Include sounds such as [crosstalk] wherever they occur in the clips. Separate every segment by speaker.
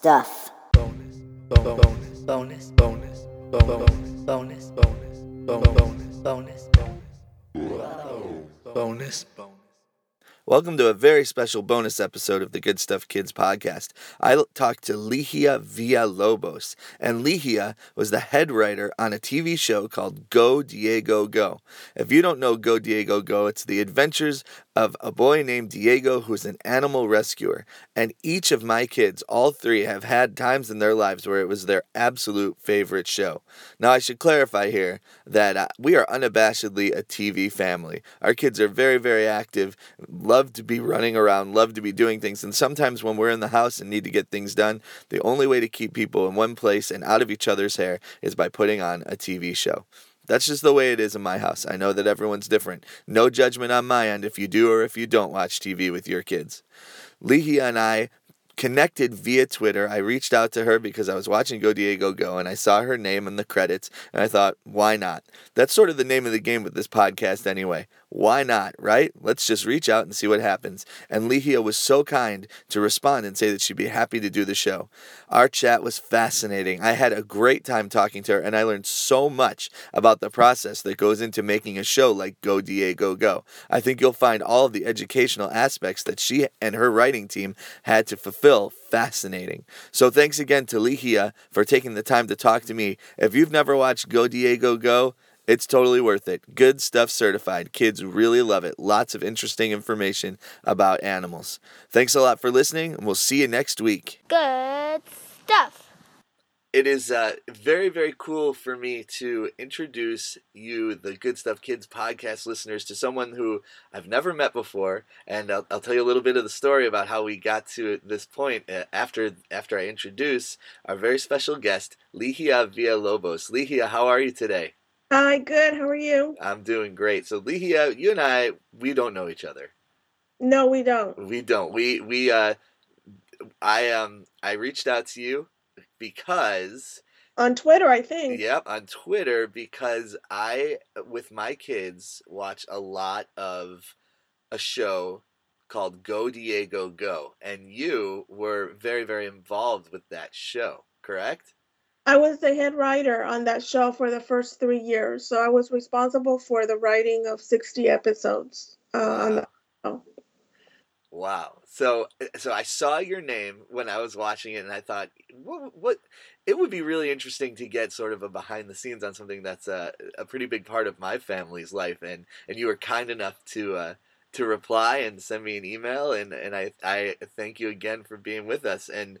Speaker 1: Stuff.
Speaker 2: bonus, bonus, bonus, bonus, bonus, bonus, bonus, bonus, bonus, bonus, bonus. Welcome to a very special bonus episode of the Good Stuff Kids podcast. I talked to Ligia Villalobos, and Ligia was the head writer on a TV show called Go Diego Go. If you don't know Go Diego Go, it's the adventures of a boy named Diego who's an animal rescuer. And each of my kids, all three, have had times in their lives where it was their absolute favorite show. Now, I should clarify here that uh, we are unabashedly a TV family. Our kids are very, very active, love to be running around, love to be doing things. And sometimes when we're in the house and need to get things done, the only way to keep people in one place and out of each other's hair is by putting on a TV show. That's just the way it is in my house. I know that everyone's different. No judgment on my end if you do or if you don't watch TV with your kids. Ligia and I connected via Twitter. I reached out to her because I was watching Go Diego Go and I saw her name in the credits and I thought, why not? That's sort of the name of the game with this podcast anyway. Why not, right? Let's just reach out and see what happens. And Ligia was so kind to respond and say that she'd be happy to do the show. Our chat was fascinating. I had a great time talking to her and I learned so much about the process that goes into making a show like Go Diego Go. Go. I think you'll find all of the educational aspects that she and her writing team had to fulfill fascinating. So thanks again to Ligia for taking the time to talk to me. If you've never watched Go Diego Go, it's totally worth it. Good stuff certified. Kids really love it. Lots of interesting information about animals. Thanks a lot for listening, and we'll see you next week.
Speaker 1: Good stuff.
Speaker 2: It is uh, very, very cool for me to introduce you, the Good Stuff Kids podcast listeners, to someone who I've never met before, and I'll, I'll tell you a little bit of the story about how we got to this point uh, after after I introduce our very special guest, Ligia Villalobos. Ligia, how are you today?
Speaker 3: Hi, good. How are you?
Speaker 2: I'm doing great. So, Ligia, you and I, we don't know each other.
Speaker 3: No, we don't.
Speaker 2: We don't. We we uh, I um I reached out to you because
Speaker 3: On Twitter, I think.
Speaker 2: Yep, on Twitter because I, with my kids, watch a lot of a show called Go Diego Go, and you were very, very involved with that show, correct?
Speaker 3: I was the head writer on that show for the first three years, so I was responsible for the writing of 60 episodes uh, on the show.
Speaker 2: Wow. So, so I saw your name when I was watching it, and I thought, what, what? It would be really interesting to get sort of a behind the scenes on something that's a, a pretty big part of my family's life, and and you were kind enough to uh, to reply and send me an email, and and I I thank you again for being with us, and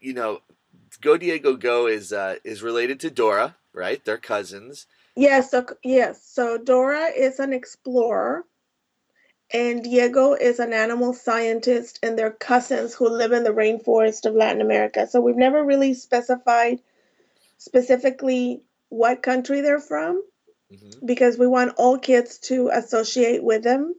Speaker 2: you know, Go Diego Go is uh, is related to Dora, right? They're cousins.
Speaker 3: Yes, so, yes. So Dora is an explorer, and Diego is an animal scientist, and they're cousins who live in the rainforest of Latin America. So we've never really specified specifically what country they're from
Speaker 2: hmm
Speaker 3: because we want all kids to associate with them.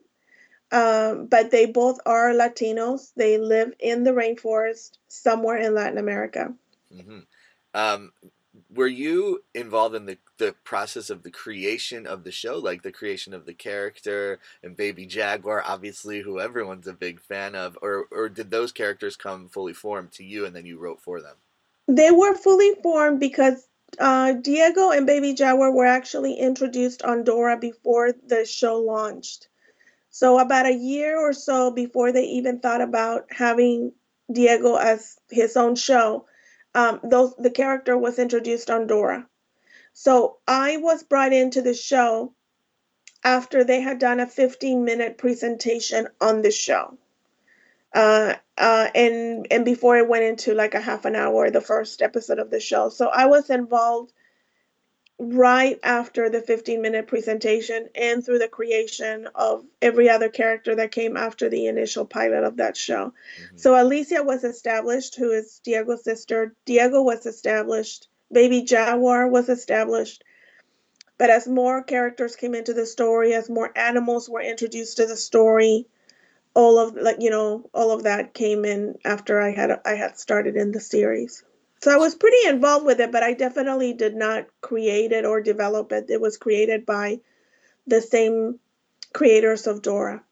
Speaker 3: Um, but they both are Latinos. They live in the rainforest somewhere in Latin America.
Speaker 2: Hmm Um, were you involved in the, the process of the creation of the show, like the creation of the character and Baby Jaguar, obviously, who everyone's a big fan of, or or did those characters come fully formed to you and then you wrote for them?
Speaker 3: They were fully formed because uh, Diego and Baby Jaguar were actually introduced on Dora before the show launched. So, about a year or so before they even thought about having Diego as his own show, um, those the character was introduced on Dora. So, I was brought into the show after they had done a 15 minute presentation on the show. Uh, uh, and and before it went into like a half an hour, the first episode of the show. So I was involved right after the 15 minute presentation and through the creation of every other character that came after the initial pilot of that show.
Speaker 2: Mhm.
Speaker 3: So Alicia was established, who is Diego's sister. Diego was established. Baby Jaguar was established. But as more characters came into the story, as more animals were introduced to the story, all of like you know all of that came in after I had I had started in the series. So I was pretty involved with it, but I definitely did not create it or develop it. It was created by the same creators of Dora.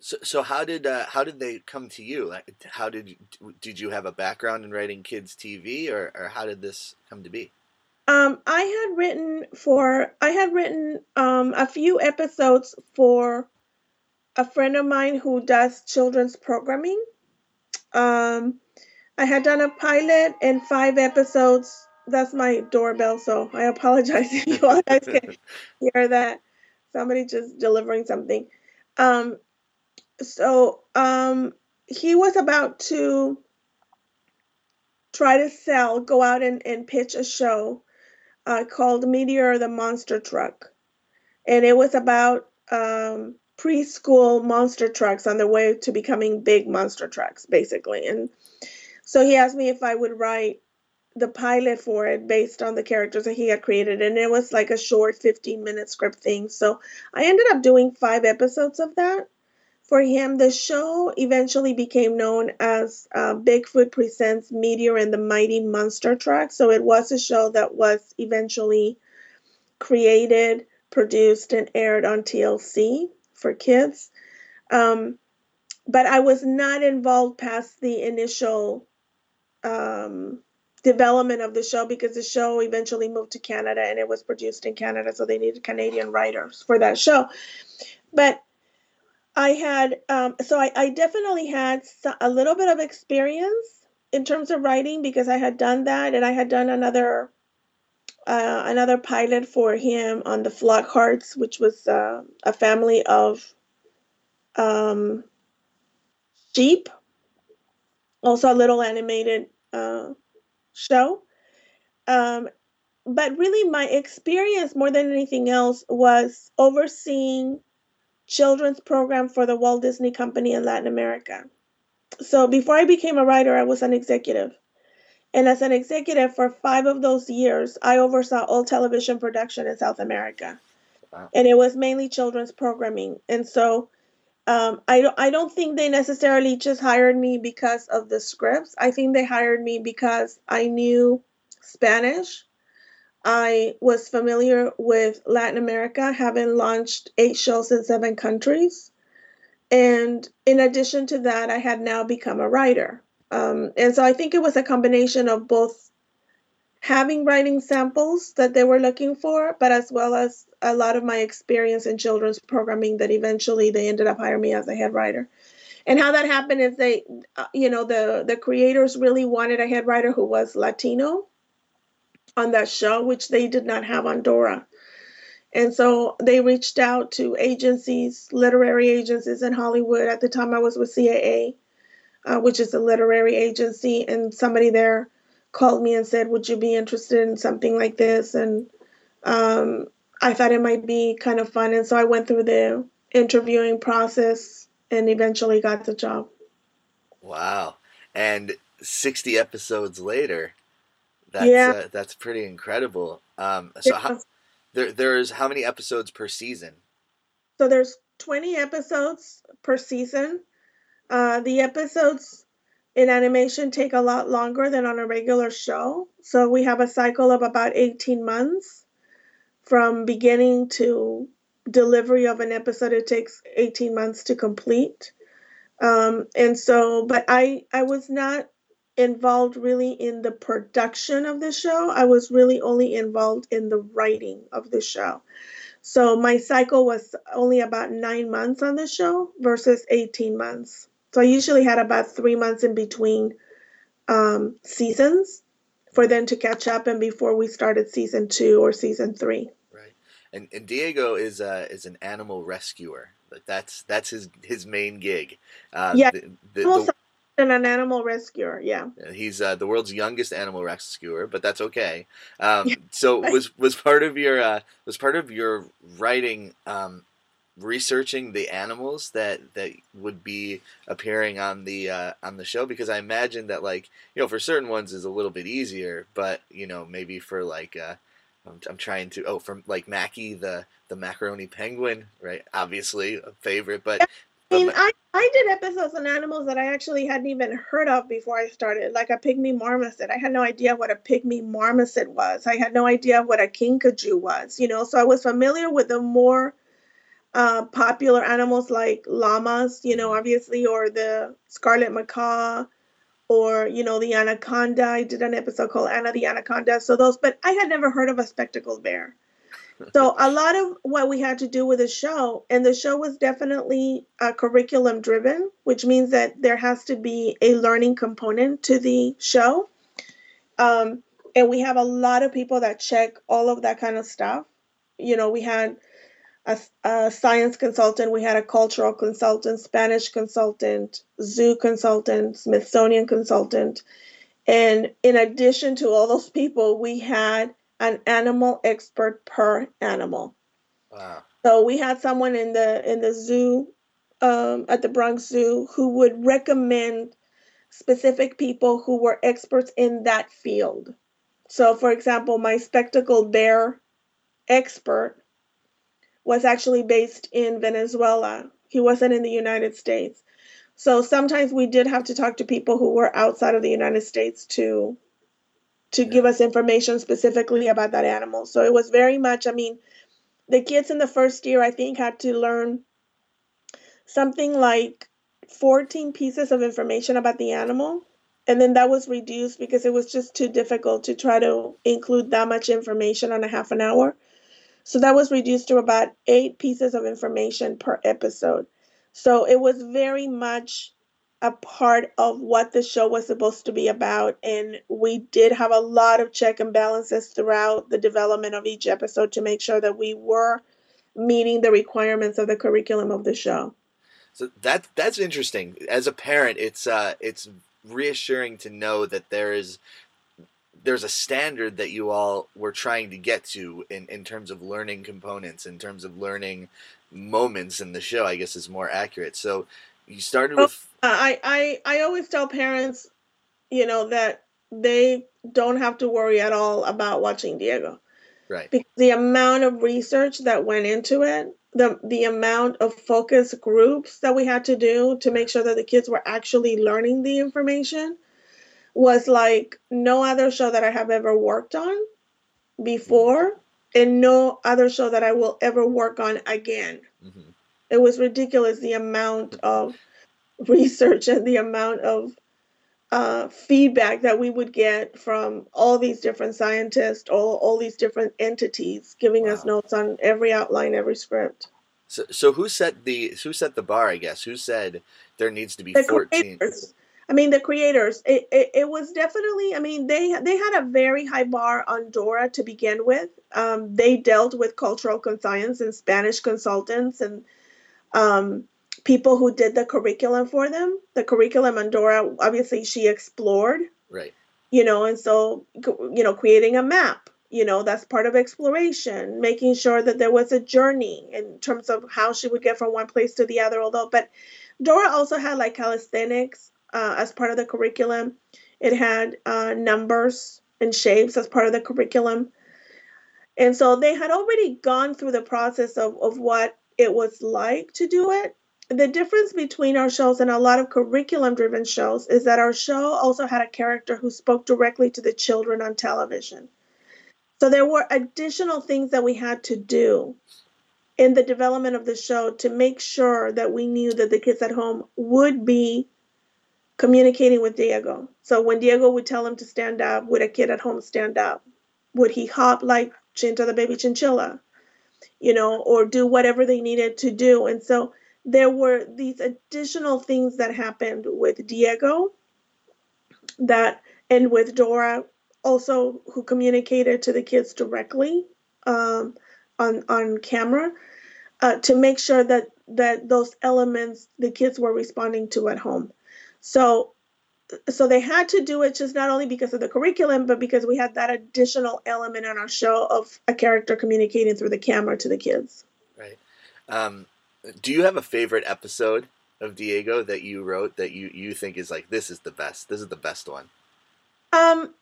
Speaker 2: So, so how did uh, how did they come to you? Like, how did you, did you have a background in writing kids TV, or, or how did this come to be?
Speaker 3: Um, I had written for I had written um, a few episodes for a friend of mine who does children's programming. Um, I had done a pilot and five episodes. That's my doorbell, so I apologize if you all guys can [laughs] hear that. Somebody just delivering something. Um, so um, he was about to try to sell, go out and, and pitch a show uh, called Meteor the Monster Truck. And it was about um, preschool monster trucks on their way to becoming big monster trucks, basically. And so he asked me if I would write the pilot for it based on the characters that he had created. And it was like a short 15 minute script thing. So I ended up doing five episodes of that. For him, the show eventually became known as uh, Bigfoot Presents Meteor and the Mighty Monster Truck. So it was a show that was eventually created, produced, and aired on TLC for kids. Um, but I was not involved past the initial um, development of the show because the show eventually moved to Canada and it was produced in Canada, so they needed Canadian writers for that show. But I had, um, so I, I definitely had a little bit of experience in terms of writing because I had done that and I had done another uh, another pilot for him on the Flockharts, which was uh, a family of um, sheep. Also, a little animated uh, show. Um, but really, my experience more than anything else was overseeing children's program for the Walt Disney Company in Latin America. So before I became a writer, I was an executive. And as an executive for five of those years, I oversaw all television production in South America. Wow. And it was mainly children's programming. And so um, I, don't, I don't think they necessarily just hired me because of the scripts. I think they hired me because I knew Spanish I was familiar with Latin America, having launched eight shows in seven countries. And in addition to that, I had now become a writer. Um, and so I think it was a combination of both having writing samples that they were looking for, but as well as a lot of my experience in children's programming that eventually they ended up hiring me as a head writer. And how that happened is they, uh, you know, the the creators really wanted a head writer who was Latino on that show, which they did not have on Dora. And so they reached out to agencies, literary agencies in Hollywood. At the time, I was with CAA, uh, which is a literary agency, and somebody there called me and said, "Would you be interested in something like this?" And um, I thought it might be kind of fun, and so I went through the interviewing process and eventually got the job.
Speaker 2: Wow! And sixty episodes later, that's yeah. Uh, that's pretty incredible. Um, so how, there there's how many episodes per season?
Speaker 3: So there's 20 episodes per season. Uh, the episodes in animation take a lot longer than on a regular show. So we have a cycle of about 18 months from beginning to delivery of an episode. It takes 18 months to complete. Um, and so, but I I was not involved really in the production of the show. I was really only involved in the writing of the show. So my cycle was only about nine months on the show versus 18 months. So I usually had about three months in between um, seasons for them to catch up and before we started season two or season three.
Speaker 2: Right. And, and Diego is uh, is an animal rescuer. Like That's that's his his main gig.
Speaker 3: Uh, yeah. The, the, the, and an animal rescuer, yeah.
Speaker 2: He's uh, the world's youngest animal rescuer, but that's okay. [laughs] Um, so was was part of your uh, was part of your writing um, researching the animals that that would be appearing on the uh, on the show because I imagine that like you know for certain ones is a little bit easier, but you know maybe for like uh, I'm, I'm trying to oh from like Mackie the the macaroni penguin right obviously a favorite, but
Speaker 3: I mean, I, I did episodes on animals that I actually hadn't even heard of before I started, like a pygmy marmoset. I had no idea what a pygmy marmoset was. I had no idea what a kinkajou was, you know, so I was familiar with the more uh, popular animals like llamas, you know, obviously, or the scarlet macaw, or you know, the anaconda. I did an episode called Anna the Anaconda. So those, but I had never heard of a spectacled bear. So a [laughs] lot of what we had to do with the show, and the show was definitely uh, curriculum driven, which means that there has to be a learning component to the show. Um, and we have a lot of people that check all of that kind of stuff. You know, we had a, a science consultant, we had a cultural consultant, Spanish consultant, zoo consultant, Smithsonian consultant. And in addition to all those people, we had an animal expert per animal.
Speaker 2: Wow.
Speaker 3: So we had someone in the in the zoo um, at the Bronx Zoo who would recommend specific people who were experts in that field. So, for example, my spectacled bear expert was actually based in Venezuela. He wasn't in the United States. So sometimes we did have to talk to people who were outside of the United States to to give us information specifically about that animal. So it was very much, I mean, the kids in the first year I think had to learn something like 14 pieces of information about the animal. And then that was reduced because it was just too difficult to try to include that much information on a half an hour. So that was reduced to about eight pieces of information per episode. So it was very much a part of what the show was supposed to be about. And we did have a lot of check and balances throughout the development of each episode to make sure that we were meeting the requirements of the curriculum of the show.
Speaker 2: So that that's interesting. As a parent, it's uh, it's reassuring to know that there is there's a standard that you all were trying to get to in, in terms of learning components, in terms of learning moments in the show. I guess is more accurate. So you started oh, with.
Speaker 3: Oh, I I I always tell parents, you know, that they don't have to worry at all about watching Diego.
Speaker 2: Right.
Speaker 3: Because the amount of research that went into it the the amount of focus groups that we had to do to make sure that the kids were actually learning the information was like no other show that I have ever worked on before and no other show that I will ever work on again. Mm-hmm. It was ridiculous the amount of research and the amount of uh, feedback that we would get from all these different scientists, all, all these different entities giving wow. us notes on every outline, every script.
Speaker 2: So, so who set the who set the bar? I guess who said there needs to be the fourteen.
Speaker 3: Creators. I mean, the creators. It, it, it, was definitely. I mean, they they had a very high bar on Dora to begin with. Um, they dealt with cultural conscience and Spanish consultants and um, people who did the curriculum for them. The curriculum on Dora, obviously, she explored.
Speaker 2: Right.
Speaker 3: You know, and so you know, creating a map. You know, that's part of exploration, making sure that there was a journey in terms of how she would get from one place to the other. Although, but Dora also had like calisthenics uh, as part of the curriculum. It had uh, numbers and shapes as part of the curriculum. And so they had already gone through the process of, of what it was like to do it the difference between our shows and a lot of curriculum driven shows is that our show also had a character who spoke directly to the children on television. So there were additional things that we had to do in the development of the show to make sure that we knew that the kids at home would be communicating with Diego. So when Diego would tell him to stand up, would a kid at home stand up? Would he hop like Chinta the baby chinchilla? You know, or do whatever they needed to do. And so there were these additional things that happened with Diego that and with Dora also who communicated to the kids directly um, on on camera uh, to make sure that that those elements the kids were responding to at home. So so they had to do it just not only because of the curriculum but because we had that additional element on our show of a character communicating through the camera to the kids.
Speaker 2: Right. Um, do you have a favorite episode of Diego that you wrote that you you think is like this is the best? This is the best one.
Speaker 3: Um,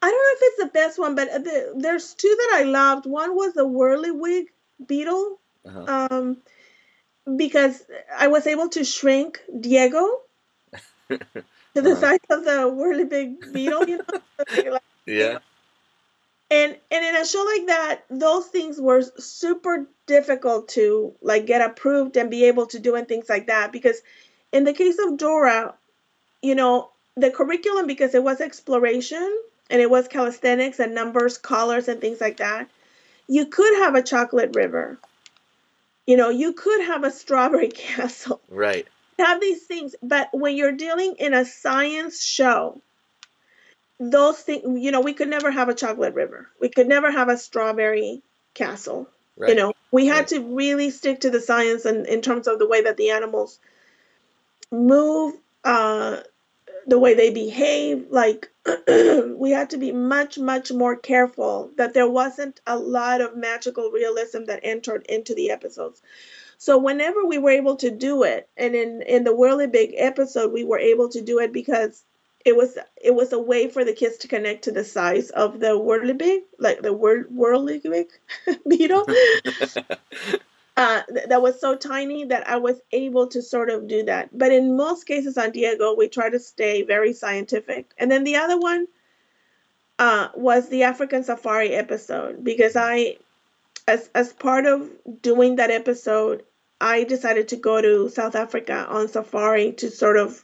Speaker 3: I don't know if it's the best one, but the, there's two that I loved. One was the whirligig beetle, uh-huh. um, because I was able to shrink Diego to the uh-huh. size of the whirligig beetle. You know, [laughs]
Speaker 2: yeah.
Speaker 3: and and in a show like that those things were super difficult to like get approved and be able to do and things like that because in the case of dora you know the curriculum because it was exploration and it was calisthenics and numbers colors and things like that you could have a chocolate river you know you could have a strawberry [laughs] castle
Speaker 2: Right.
Speaker 3: have these things but when you're dealing in a science show those things you know we could never have a chocolate river we could never have a strawberry castle
Speaker 2: Right.
Speaker 3: you know we had
Speaker 2: Right.
Speaker 3: to really stick to the science and in terms of the way that the animals move uh the way they behave like [clears throat] we had to be much much more careful that there wasn't a lot of magical realism that entered into the episodes. So whenever we were able to do it and in in the whirligig episode we were able to do it because it was it was a way for the kids to connect to the size of the whirligig like the whir- whirligig [laughs] beetle [laughs] [laughs] uh, th- that was so tiny that I was able to sort of do that. But in most cases on Diego, we try to stay very scientific. And then the other one uh, was the African safari episode because I, as as part of doing that episode, I decided to go to South Africa on safari to sort of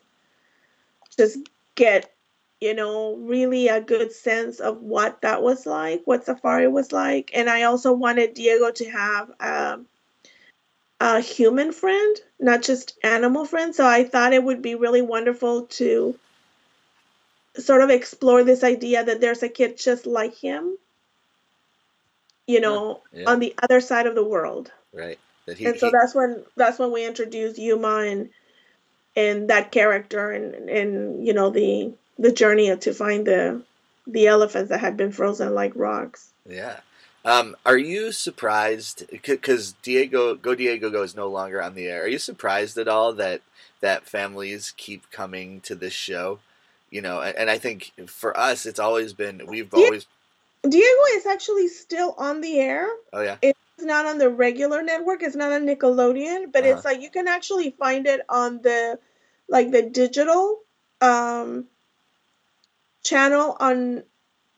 Speaker 3: just get you know really a good sense of what that was like what safari was like and i also wanted diego to have um, a human friend not just animal friend so i thought it would be really wonderful to sort of explore this idea that there's a kid just like him you know
Speaker 2: yeah.
Speaker 3: on the other side of the world
Speaker 2: right. He,
Speaker 3: and so
Speaker 2: he-
Speaker 3: that's when that's when we introduced Yuma and and that character and and you know the the journey to find the the elephants that had been frozen like rocks.
Speaker 2: Yeah. Um, are you surprised? Because Diego, Go Diego Go is no longer on the air. Are you surprised at all that that families keep coming to this show? You know, and, and I think for us, it's always been we've
Speaker 3: Yeah.
Speaker 2: always.
Speaker 3: Diego is actually still on the air.
Speaker 2: Oh yeah.
Speaker 3: It's not on the regular network. It's not on Nickelodeon, but it's like you can actually find it on the like the digital um channel on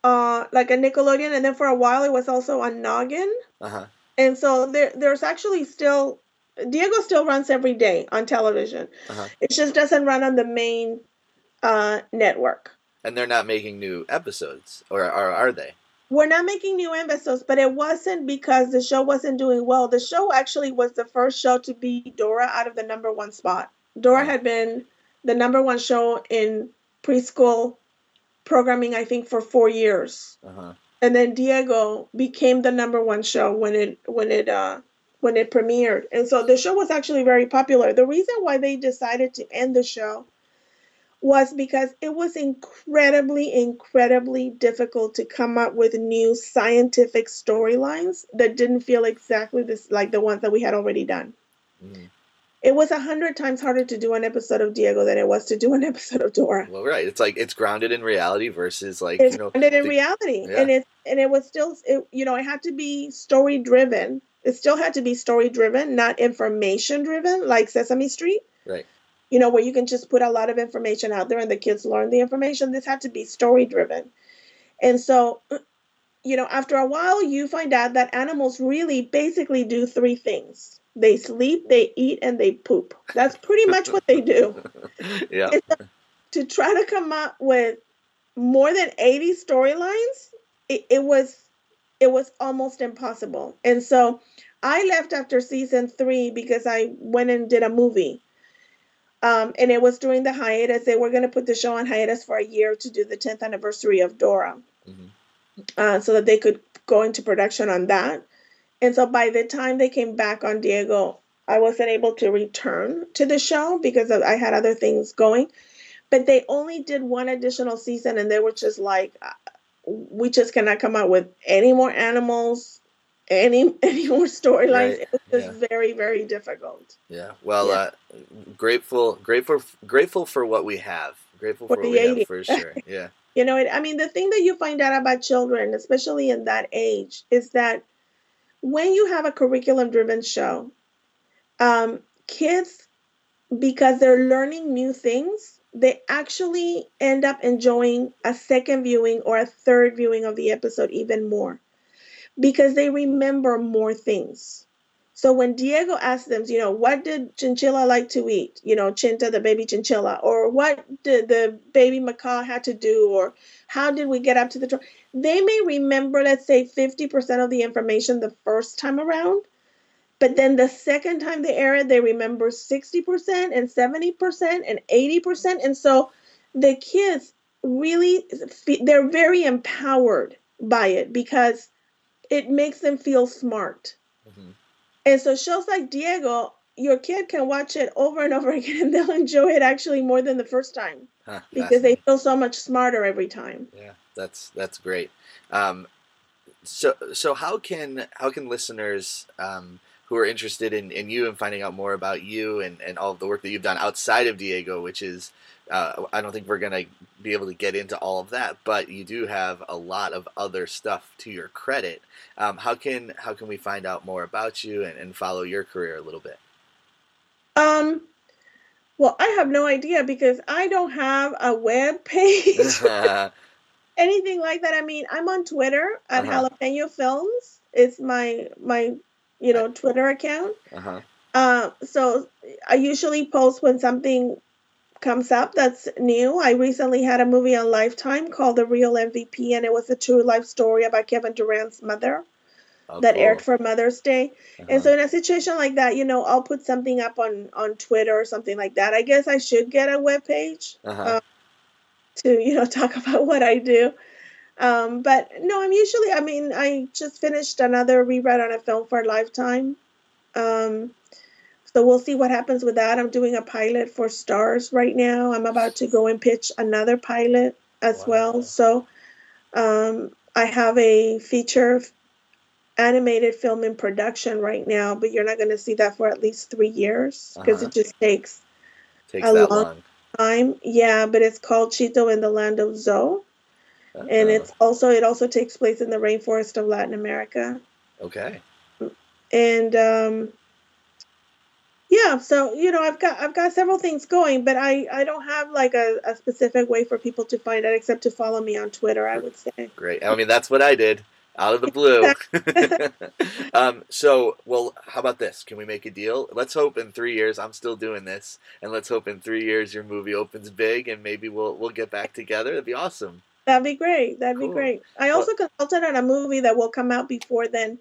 Speaker 3: uh like a Nickelodeon and then for a while it was also on Noggin.
Speaker 2: Uh huh.
Speaker 3: And so there, there's actually still Diego still runs every day on television.
Speaker 2: Uh-huh.
Speaker 3: It just doesn't run on the main uh, network.
Speaker 2: And they're not making new episodes, or, or are they?
Speaker 3: We're not making new episodes, but it wasn't because the show wasn't doing well. The show actually was the first show to beat Dora out of the number one spot. Dora had been the number one show in preschool programming, I think, for four years.
Speaker 2: Uh huh.
Speaker 3: and then Diego became the number one show when it when it uh when it premiered. And so the show was actually very popular. The reason why they decided to end the show was because it was incredibly incredibly difficult to come up with new scientific storylines that didn't feel exactly this like the ones that we had already done.
Speaker 2: Mm.
Speaker 3: It was a hundred times harder to do an episode of Diego than it was to do an [laughs] episode of Dora.
Speaker 2: Well, right. It's like it's grounded in reality versus like
Speaker 3: it's
Speaker 2: you know.
Speaker 3: grounded in
Speaker 2: the-
Speaker 3: reality
Speaker 2: yeah.
Speaker 3: and it and it was still it, you know it had to be story driven it still had to be story driven not information driven like sesame street
Speaker 2: Right.
Speaker 3: you know where you can just put a lot of information out there and the kids learn the information this had to be story driven and so [clears throat] you know after a while you find out that animals really basically do three things they sleep they eat and they poop. That's pretty much what they do. [laughs]
Speaker 2: Yeah.
Speaker 3: to try to come up with more than 80 storylines it, it was it was almost impossible. And so i left after season three because i went and did a movie um, and it was during the hiatus. They were going to put the show on hiatus for a year to do the 10th anniversary of dora.
Speaker 2: Mhm.
Speaker 3: uh, so that they could go into production on that and so by the time they came back on diego i wasn't able to return to the show because i had other things going but they only did one additional season and they were just like uh, we just cannot come out with any more animals any [laughs] any more storylines
Speaker 2: Right,
Speaker 3: it was
Speaker 2: yeah.
Speaker 3: very very difficult
Speaker 2: Yeah. Well,
Speaker 3: Yeah.
Speaker 2: uh, grateful, grateful, grateful for what we have. Grateful
Speaker 3: For
Speaker 2: for,
Speaker 3: the
Speaker 2: what we have for [laughs] sure. Yeah.
Speaker 3: you know it, i mean the thing that you find out about children especially in that age is that when you have a curriculum driven show um, kids because they're learning new things they actually end up enjoying a second viewing or a third viewing of the episode even more because they remember more things. So when Diego asks them, you know, what did Chinchilla like to eat? You know, Chinta, the baby chinchilla, or what did the baby macaw had to do, or how did we get up to the truck? They may remember, let's say, 50% of the information the first time around, but then the second time they air it, they remember 60% and 70% and 80%. And so the kids really, they're very empowered by it because it makes them feel smart. Mm-hmm. And so shows like Diego, your kid can watch it over and over [laughs] again and they'll enjoy it actually more than the first time huh, because they feel so much smarter every time.
Speaker 2: Yeah, that's that's great. Um, so so how can how can listeners um, who are interested in, in you and finding out more about you and, and all of the work that you've done outside of Diego, which is uh, I don't think we're going to be able to get into all of that, but you do have a lot of other stuff to your credit. Um, how can how can we find out more about you and, and follow your career a little bit?
Speaker 3: Um, well, I have no idea because I don't have a web [laughs] page, [laughs] anything like that. I mean, I'm on Twitter at uh-huh. Jalapeno Films. It's my my you know Twitter account. Uh-huh. Uh, so I usually post when something comes up that's new. I recently had a movie on Lifetime called The Real MVP, and it was a true life story about Kevin Durant's mother oh, that cool. aired for Mother's Day. Uh-huh. And so, in a situation like that, you know, I'll put something up on on Twitter or something like that. I guess I should get a web page uh-huh. uh, to you know [laughs] talk about what I do. Um, but no, I'm usually. I mean, I just finished another rewrite on a film for Lifetime. Um, so we'll see what happens with that. I'm doing a pilot for Starz right now. I'm about to go and pitch another pilot as wow. well. So um, I have a feature animated film in production right now, but you're not going to see that for at least three years because uh-huh. it just takes,
Speaker 2: takes a long, long,
Speaker 3: time. Yeah, but it's called Chito in the Land of Zo. Uh-huh. And it's also it also takes place in the rainforest of Latin America.
Speaker 2: Okay.
Speaker 3: And um, yeah so you know i've got i've got several things going but i i don't have like a, a specific way for people to find out except to follow me on twitter i would say.
Speaker 2: Great. I mean that's what i did out of the blue. [laughs] [laughs] Um, so well how about this? Can we make a deal? Let's hope in three years i'm still doing this and let's hope in three years your movie opens big and maybe we'll we'll get back together. That'd be awesome.
Speaker 3: That'd be great. That'd cool. be great. I also well, consulted on a movie that will come out before then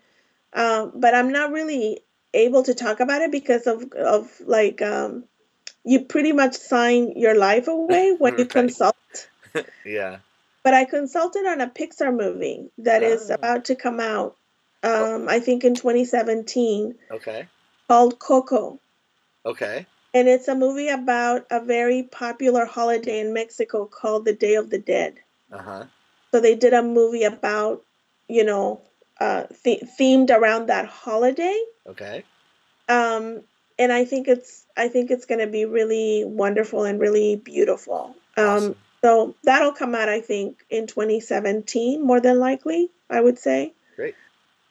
Speaker 3: um, but i'm not really able to talk about it because of of like um you pretty much sign your life away [laughs] when you consult. [laughs]
Speaker 2: yeah.
Speaker 3: But I consulted on a Pixar movie that oh. is about to come out. Um, I think in 2017.
Speaker 2: Okay.
Speaker 3: Called Coco.
Speaker 2: Okay.
Speaker 3: And it's a movie about a very popular holiday in Mexico called the Day of the Dead.
Speaker 2: Uh huh.
Speaker 3: So they did a movie about, you know, uh, th- themed around that holiday.
Speaker 2: Okay.
Speaker 3: Um, and I think it's I think it's going to be really wonderful and really beautiful. Um, awesome. So that'll come out I think in 2017 more than likely I would say.
Speaker 2: Great.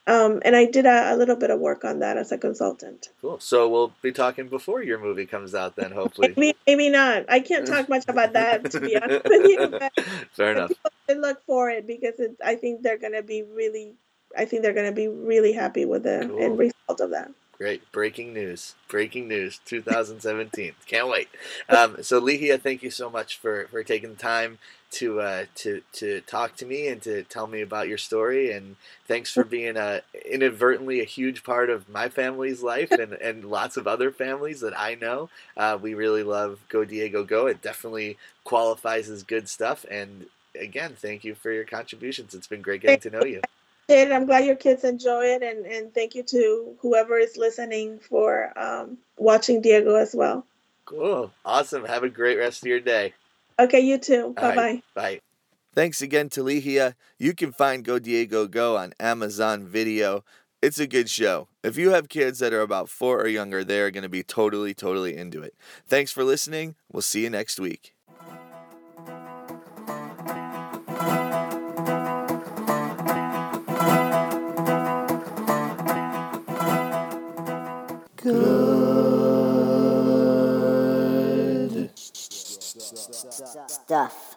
Speaker 3: Um, and I did a, a, little bit of work on that as a consultant.
Speaker 2: Cool. So we'll be talking before your movie comes out then, hopefully. [laughs]
Speaker 3: maybe, maybe not. I can't talk much about that to be honest with you. [laughs]
Speaker 2: Fair enough.
Speaker 3: look for it because it, I think they're going to be really I think they're going to be really happy with the cool. end result of that.
Speaker 2: Great. Breaking news. Breaking news 2017. [laughs] Can't wait. Um, so, Ligia, thank you so much for, for taking the time to, uh, to, to talk to me and to tell me about your story. And thanks for being a, inadvertently a huge part of my family's life and, [laughs] and lots of other families that I know. Uh, we really love Go Diego Go. It definitely qualifies as good stuff. And again, thank you for your contributions. It's been great getting to know you
Speaker 3: it. I'm glad your kids enjoy it, and and thank you to whoever is listening for um, watching Diego as well.
Speaker 2: Cool, awesome. Have a great rest of your day.
Speaker 3: Okay, you too. Bye bye.
Speaker 2: Right, bye. Thanks again to Ligia. You can find Go Diego Go on Amazon Video. It's a good show. If you have kids that are about four or younger, they're going to be totally, totally into it. Thanks for listening. We'll see you next week.
Speaker 4: Stuff.